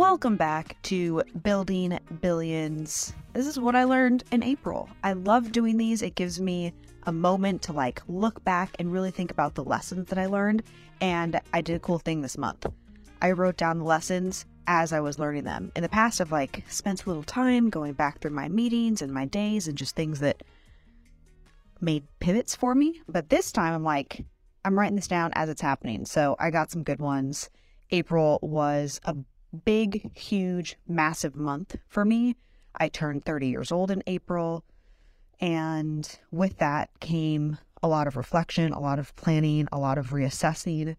Welcome back to Building Billions. This is what I learned in April. I love doing these. It gives me a moment to like look back and really think about the lessons that I learned. And I did a cool thing this month. I wrote down the lessons as I was learning them. In the past, I've like spent a little time going back through my meetings and my days and just things that made pivots for me. But this time, I'm like, I'm writing this down as it's happening. So I got some good ones. April was a big, huge, massive month for me. I turned 30 years old in April. And with that came a lot of reflection, a lot of planning, a lot of reassessing.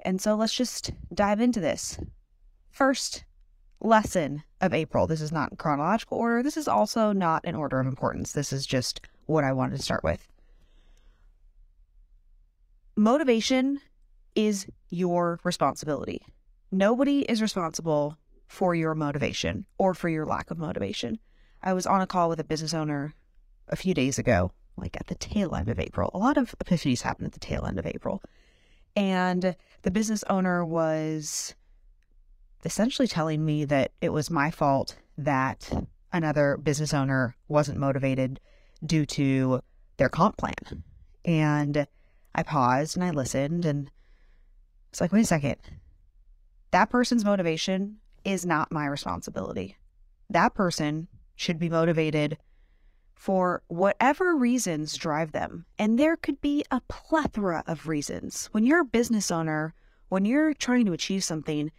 And so let's just dive into this. First lesson of April. This is not in chronological order. This is also not in order of importance. This is just what I wanted to start with. Motivation is your responsibility. Nobody is responsible for your motivation or for your lack of motivation. I was on a call with a business owner a few days ago, like at the tail end of April. A lot of epiphanies happen at the tail end of April. And the business owner was essentially telling me that it was my fault that another business owner wasn't motivated due to their comp plan. And I paused and I listened and it's like, wait a second that person's motivation is not my responsibility. That person should be motivated for whatever reasons drive them. And there could be a plethora of reasons. When you're a business owner, when you're trying to achieve something,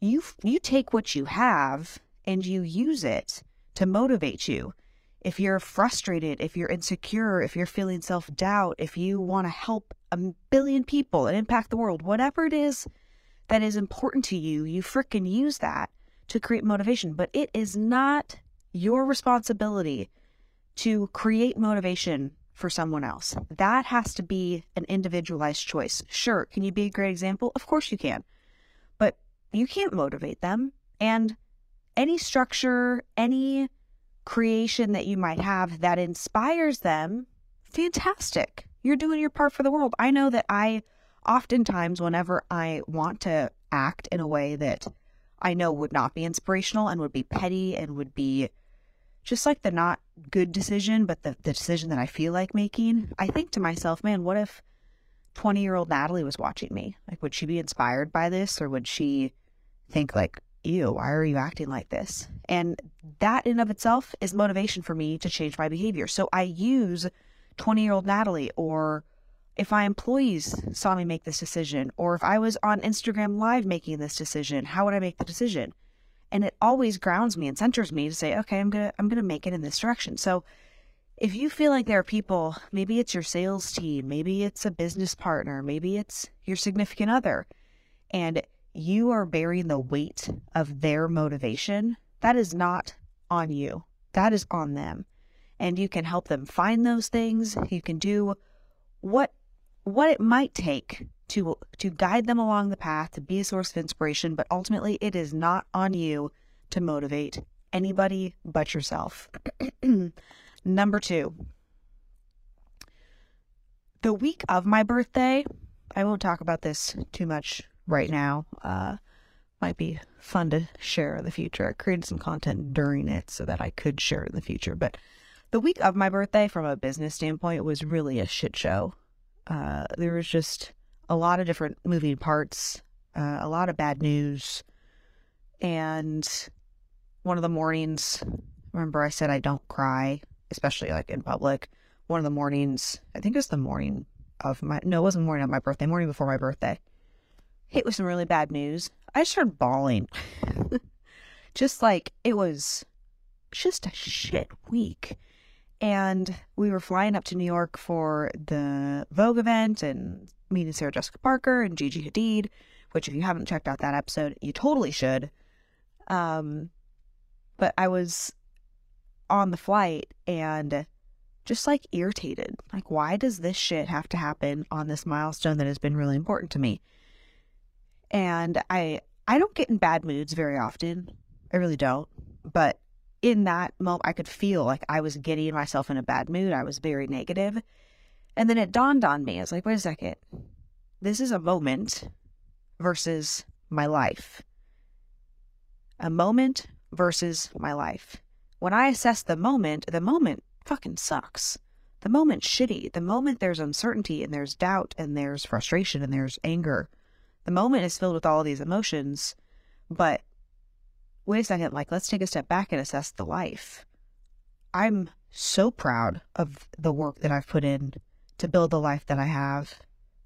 you you take what you have and you use it to motivate you. If you're frustrated, if you're insecure, if you're feeling self-doubt, if you want to help a billion people and impact the world, whatever it is that is important to you, you fricking use that to create motivation. But it is not your responsibility to create motivation for someone else. That has to be an individualized choice. Sure, can you be a great example? Of course you can. But you can't motivate them. And any structure, any creation that you might have that inspires them, fantastic. You're doing your part for the world. I know that I oftentimes, whenever I want to act in a way that I know would not be inspirational and would be petty and would be just like the not good decision, but the, the decision that I feel like making, I think to myself, man, what if 20 year old Natalie was watching me? Like, would she be inspired by this or would she think, like, ew, why are you acting like this? And that in of itself is motivation for me to change my behavior. So I use 20 year old Natalie or if my employees saw me make this decision, or if I was on Instagram Live making this decision, how would I make the decision? And it always grounds me and centers me to say, okay, I'm gonna I'm gonna make it in this direction. So if you feel like there are people, maybe it's your sales team, maybe it's a business partner, maybe it's your significant other, and you are bearing the weight of their motivation, that is not on you. That is on them. And you can help them find those things. You can do what what it might take to to guide them along the path to be a source of inspiration, but ultimately it is not on you to motivate anybody but yourself. Number 2. The week of my birthday, I won't talk about this too much right now. Uh might be fun to share in the future. I created some content during it so that I could share in the future, but the week of my birthday from a business standpoint was really a shit show. Uh, there was just a lot of different moving parts, uh, a lot of bad news. And one of the mornings, remember I said I don't cry, especially like in public. One of the mornings, I think it was the morning of my, no, it wasn't morning of my birthday, morning before my birthday, hit with some really bad news. I started bawling. just like it was just a shit week. And we were flying up to New York for the Vogue event and meeting Sarah Jessica Parker and Gigi Hadid, which if you haven't checked out that episode, you totally should. Um, but I was on the flight and just like irritated. Like, why does this shit have to happen on this milestone that has been really important to me? And I I don't get in bad moods very often. I really don't. But in that moment, I could feel like I was getting myself in a bad mood. I was very negative. And then it dawned on me. I was like, wait a second. This is a moment versus my life. a moment versus my life. When I assess the moment, the moment fucking sucks. The moment's shitty. The moment there's uncertainty and there's doubt and there's frustration and there's anger. The moment is filled with all these emotions. But wait a second, like, let's take a step back and assess the life. I'm so proud of the work that I've put in to build the life that I have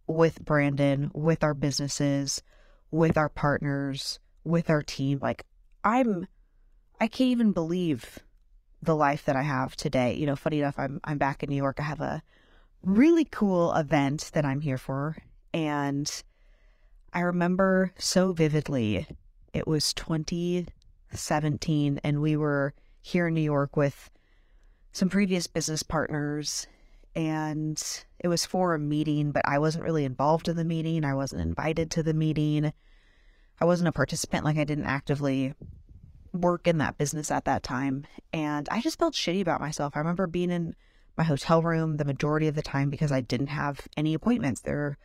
with Brandon, with our businesses, with our partners, with our team. Like, I'm, I can't even believe the life that I have today. You know, funny enough, I'm I'm back in New York. I have a really cool event that I'm here for, and I remember so vividly. It was 2017, and we were here in New York with some previous business partners, and it was for a meeting, but I wasn't really involved in the meeting. I wasn't invited to the meeting. I wasn't a participant, like I didn't actively work in that business at that time. And I just felt shitty about myself. I remember being in my hotel room the majority of the time because I didn't have any appointments. There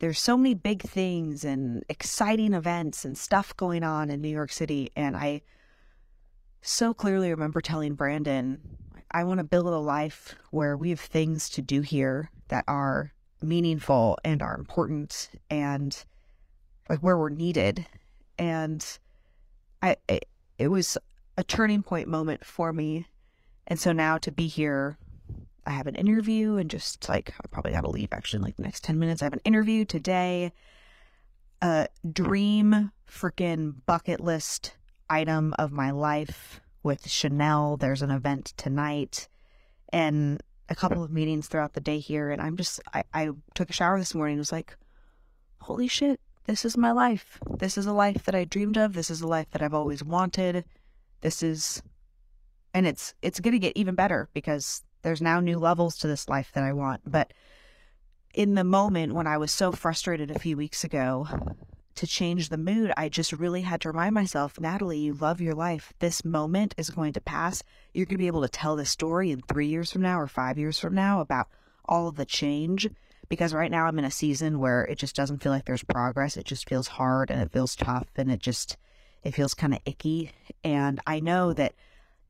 there's so many big things and exciting events and stuff going on in New York City and I so clearly remember telling Brandon, I want to build a life where we have things to do here that are meaningful and are important and like where we're needed. And I, it, it was a turning point moment for me. And so now to be here, I have an interview and just like, I probably got to leave actually in like the next 10 minutes. I have an interview today, a dream freaking bucket list item of my life with Chanel. There's an event tonight and a couple of meetings throughout the day here. And I'm just, I, I took a shower this morning and was like, holy shit, this is my life. This is a life that I dreamed of. This is a life that I've always wanted. This is and it's it's going to get even better because there's now new levels to this life that I want. But in the moment when I was so frustrated a few weeks ago to change the mood, I just really had to remind myself, Natalie, you love your life. This moment is going to pass. You're going to be able to tell this story in three years from now or five years from now about all of the change because right now I'm in a season where it just doesn't feel like there's progress. It just feels hard and it feels tough and it just it feels kind of icky. And I know that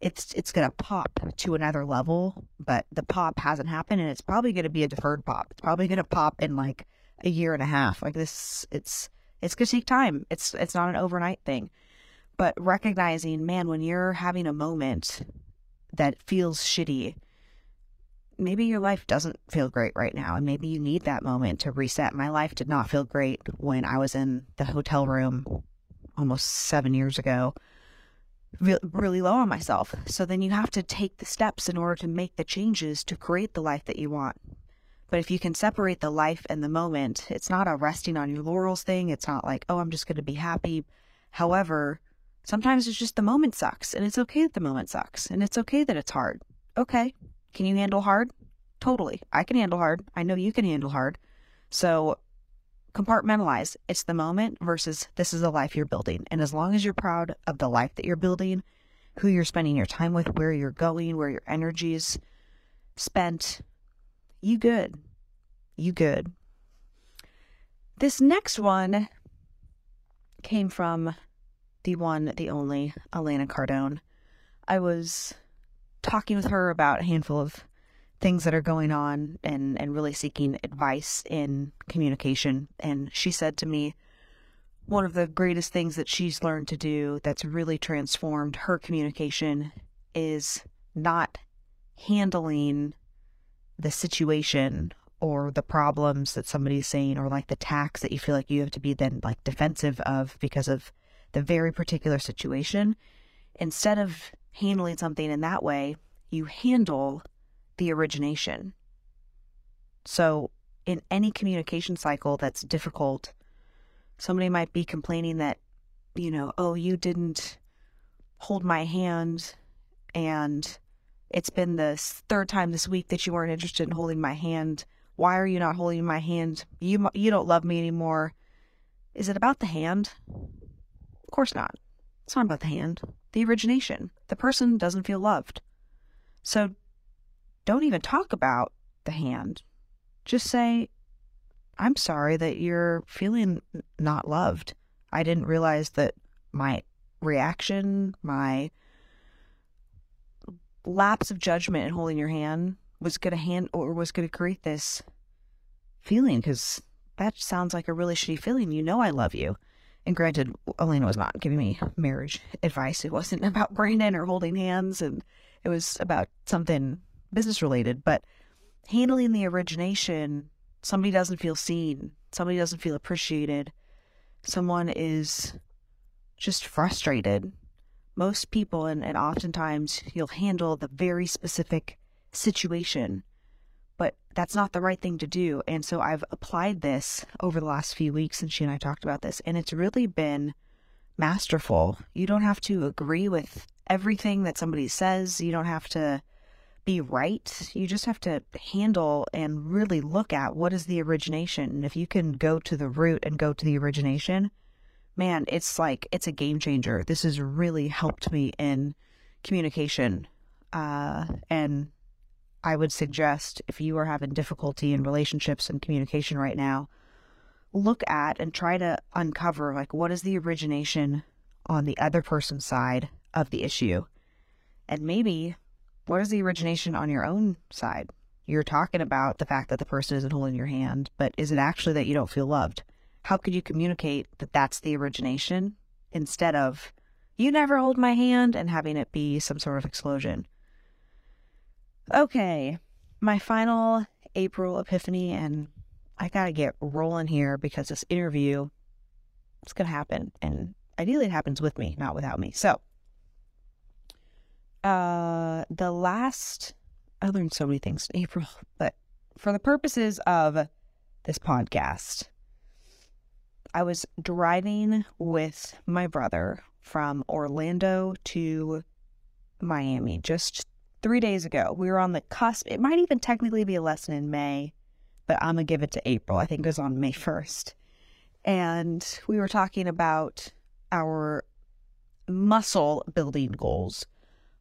it's it's gonna pop to another level, but the pop hasn't happened and it's probably gonna be a deferred pop. It's probably gonna pop in like a year and a half. Like this it's it's gonna take time. It's it's not an overnight thing. But recognizing, man, when you're having a moment that feels shitty, maybe your life doesn't feel great right now and maybe you need that moment to reset. My life did not feel great when I was in the hotel room almost seven years ago, re- really low on myself. So then you have to take the steps in order to make the changes to create the life that you want. But if you can separate the life and the moment, it's not a resting on your laurels thing. It's not like, oh, I'm just going to be happy. However, sometimes it's just the moment sucks and it's okay that the moment sucks and it's okay that it's hard. Okay, can you handle hard? Totally. I can handle hard. I know you can handle hard. So compartmentalize. It's the moment versus this is the life you're building. And as long as you're proud of the life that you're building, who you're spending your time with, where you're going, where your energy is spent, you good. You good. This next one came from the one, the only Elena Cardone. I was talking with her about a handful of things that are going on and, and really seeking advice in communication. And she said to me, one of the greatest things that she's learned to do that's really transformed her communication is not handling the situation or the problems that somebody's saying or like the tax that you feel like you have to be then like defensive of because of the very particular situation. Instead of handling something in that way, you handle the origination. So, in any communication cycle that's difficult, somebody might be complaining that, you know, oh, you didn't hold my hand and it's been the third time this week that you weren't interested in holding my hand. Why are you not holding my hand? You you don't love me anymore. Is it about the hand? Of course not. It's not about the hand. The origination. The person doesn't feel loved. So don't even talk about the hand. Just say, I'm sorry that you're feeling not loved. I didn't realize that my reaction, my lapse of judgment in holding your hand was going to hand or was going to create this feeling because that sounds like a really shitty feeling. You know, I love you. And granted, Elena was not giving me marriage advice. It wasn't about Brandon or holding hands, and it was about something business related. But handling the origination, somebody doesn't feel seen, somebody doesn't feel appreciated, someone is just frustrated. Most people, and, and oftentimes you'll handle the very specific situation, but that's not the right thing to do. And so I've applied this over the last few weeks, and she and I talked about this, and it's really been masterful. You don't have to agree with everything that somebody says, you don't have to be right. You just have to handle and really look at what is the origination. And if you can go to the root and go to the origination, man, it's like it's a game changer. This has really helped me in communication. Uh, and I would suggest if you are having difficulty in relationships and communication right now, look at and try to uncover like what is the origination on the other person's side of the issue. And maybe what is the origination on your own side? You're talking about the fact that the person isn't holding your hand, but is it actually that you don't feel loved? How could you communicate that that's the origination instead of you never hold my hand and having it be some sort of explosion? Okay, my final April epiphany, and I gotta get rolling here because this interview is gonna happen, and ideally it happens with me, not without me. So, uh, the last, I learned so many things in April, but for the purposes of this podcast, I was driving with my brother from Orlando to Miami just three days ago. We were on the cusp. It might even technically be a lesson in May, but I'm going to give it to April. I think it was on May 1st. And we were talking about our muscle building goals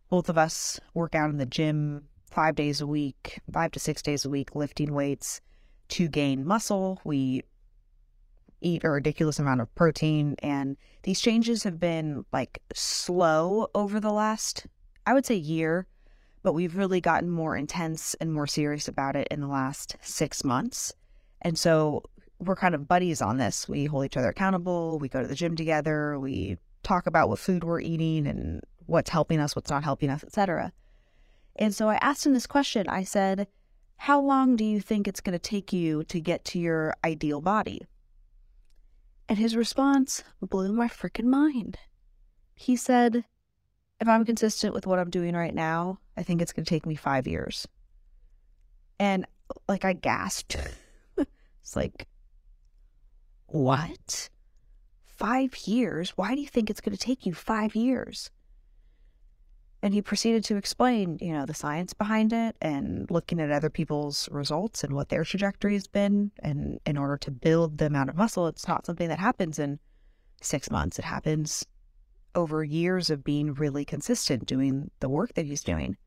both of us work out in the gym five days a week, five to six days a week, lifting weights to gain muscle. We eat a ridiculous amount of protein. And these changes have been like slow over the last, I would say, year, but we've really gotten more intense and more serious about it in the last six months. And so we're kind of buddies on this. We hold each other accountable. We go to the gym together. We talk about what food we're eating and what's helping us, what's not helping us, etc. And so I asked him this question. I said, How long do you think it's going to take you to get to your ideal body? And his response blew my freaking mind. He said, If I'm consistent with what I'm doing right now, I think it's going to take me five years. And like I gasped. it's like, what? Five years? Why do you think it's going to take you five years? And he proceeded to explain, you know, the science behind it and looking at other people's results and what their trajectory has been. And in order to build the amount of muscle, it's not something that happens in six months. It happens over years of being really consistent doing the work that he's doing.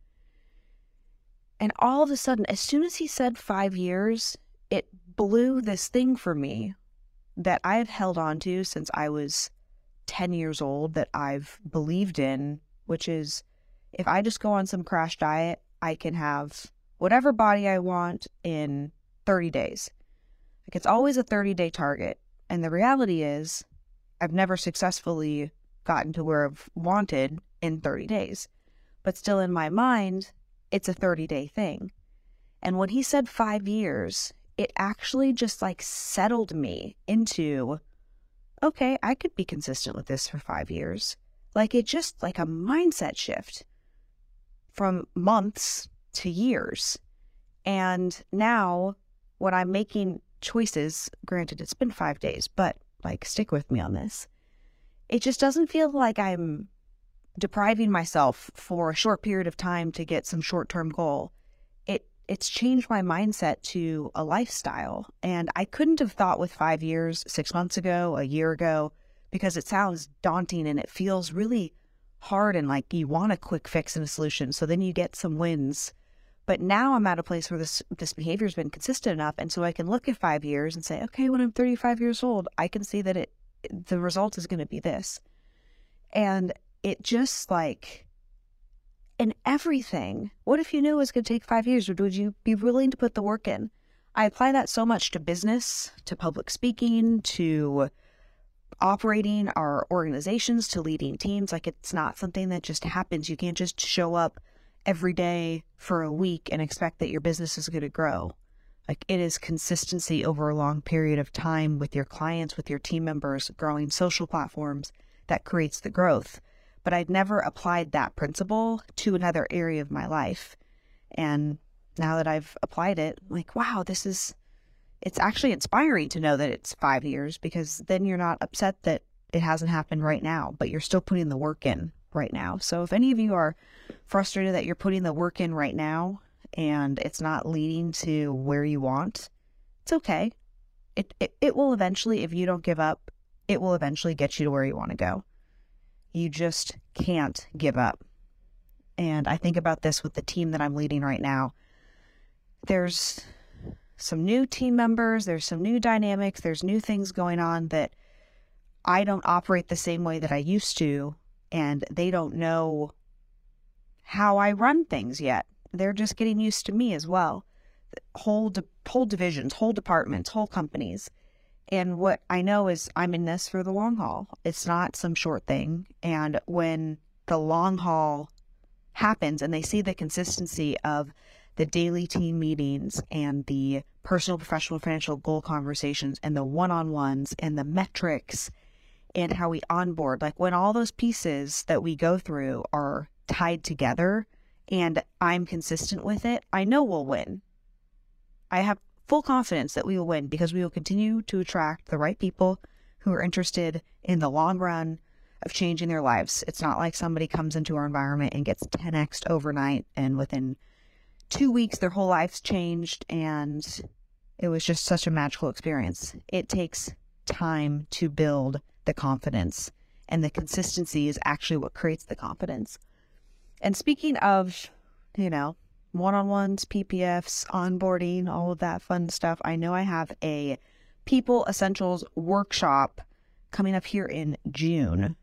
And all of a sudden, as soon as he said five years, it blew this thing for me that I have held on to since I was 10 years old that I've believed in, which is if I just go on some crash diet, I can have whatever body I want in 30 days. Like it's always a 30 day target. And the reality is, I've never successfully gotten to where I've wanted in 30 days. But still, in my mind, it's a 30 day thing. And when he said five years, it actually just like settled me into okay, I could be consistent with this for five years. Like it just like a mindset shift from months to years. And now, when I'm making choices, granted, it's been five days, but like, stick with me on this. It just doesn't feel like I'm depriving myself for a short period of time to get some short term goal. It it's changed my mindset to a lifestyle. And I couldn't have thought with five years, six months ago, a year ago, because it sounds daunting and it feels really hard and like you want a quick fix and a solution. So then you get some wins. But now I'm at a place where this this behavior has been consistent enough, and so I can look at five years and say, okay, when I'm 35 years old, I can see that it the result is going to be this. And it just like, and everything. What if you knew it was going to take five years? Would you be willing to put the work in? I apply that so much to business, to public speaking, to operating our organizations, to leading teams. Like it's not something that just happens. You can't just show up every day for a week and expect that your business is going to grow. Like it is consistency over a long period of time with your clients, with your team members, growing social platforms that creates the growth. But I'd never applied that principle to another area of my life. And now that I've applied it, I'm like, wow, this is, it's actually inspiring to know that it's five years because then you're not upset that it hasn't happened right now, but you're still putting the work in right now. So if any of you are frustrated that you're putting the work in right now and it's not leading to where you want, it's okay. It, it, it will eventually, if you don't give up, it will eventually get you to where you want to go. You just can't give up. And I think about this with the team that I'm leading right now. There's some new team members, there's some new dynamics, there's new things going on that I don't operate the same way that I used to, and they don't know how I run things yet. They're just getting used to me as well. Whole whole divisions, whole departments, whole companies. And what I know is I'm in this for the long haul. It's not some short thing. And when the long haul happens and they see the consistency of the daily team meetings and the personal, professional, financial goal conversations and the one on ones and the metrics and how we onboard, like when all those pieces that we go through are tied together and I'm consistent with it, I know we'll win. I have full confidence that we will win because we will continue to attract the right people who are interested in the long run of changing their lives. It's not like somebody comes into our environment and gets 10x overnight and within two weeks their whole life's changed and it was just such a magical experience. It takes time to build the confidence, and the consistency is actually what creates the confidence. And speaking of, you know, one on ones, PPFs, onboarding, all of that fun stuff, I know I have a People Essentials workshop coming up here in June.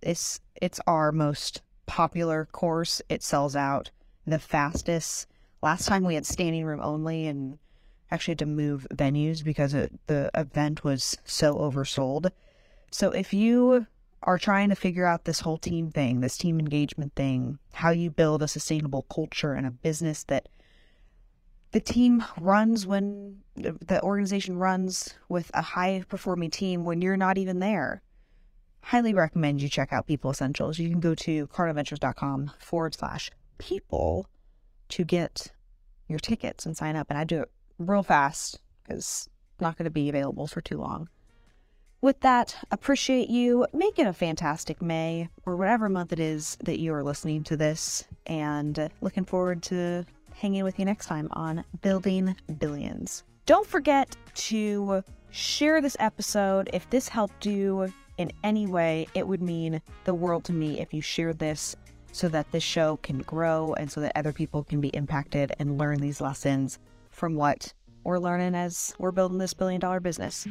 It's it's our most popular course. It sells out the fastest. Last time we had standing room only and actually had to move venues because it, the event was so oversold. So if you are trying to figure out this whole team thing, this team engagement thing, how you build a sustainable culture and a business that the team runs when the organization runs with a high performing team when you're not even there. Highly recommend you check out People Essentials. You can go to cardoneventures.com forward slash people to get your tickets and sign up. And I do it real fast because it's not going to be available for too long. With that, appreciate you. Make it a fantastic May or whatever month it is that you are listening to this. And looking forward to hanging with you next time on Building Billions. Don't forget to share this episode. If this helped you in any way, it would mean the world to me if you shared this so that this show can grow and so that other people can be impacted and learn these lessons from what we're learning as we're building this billion dollar business.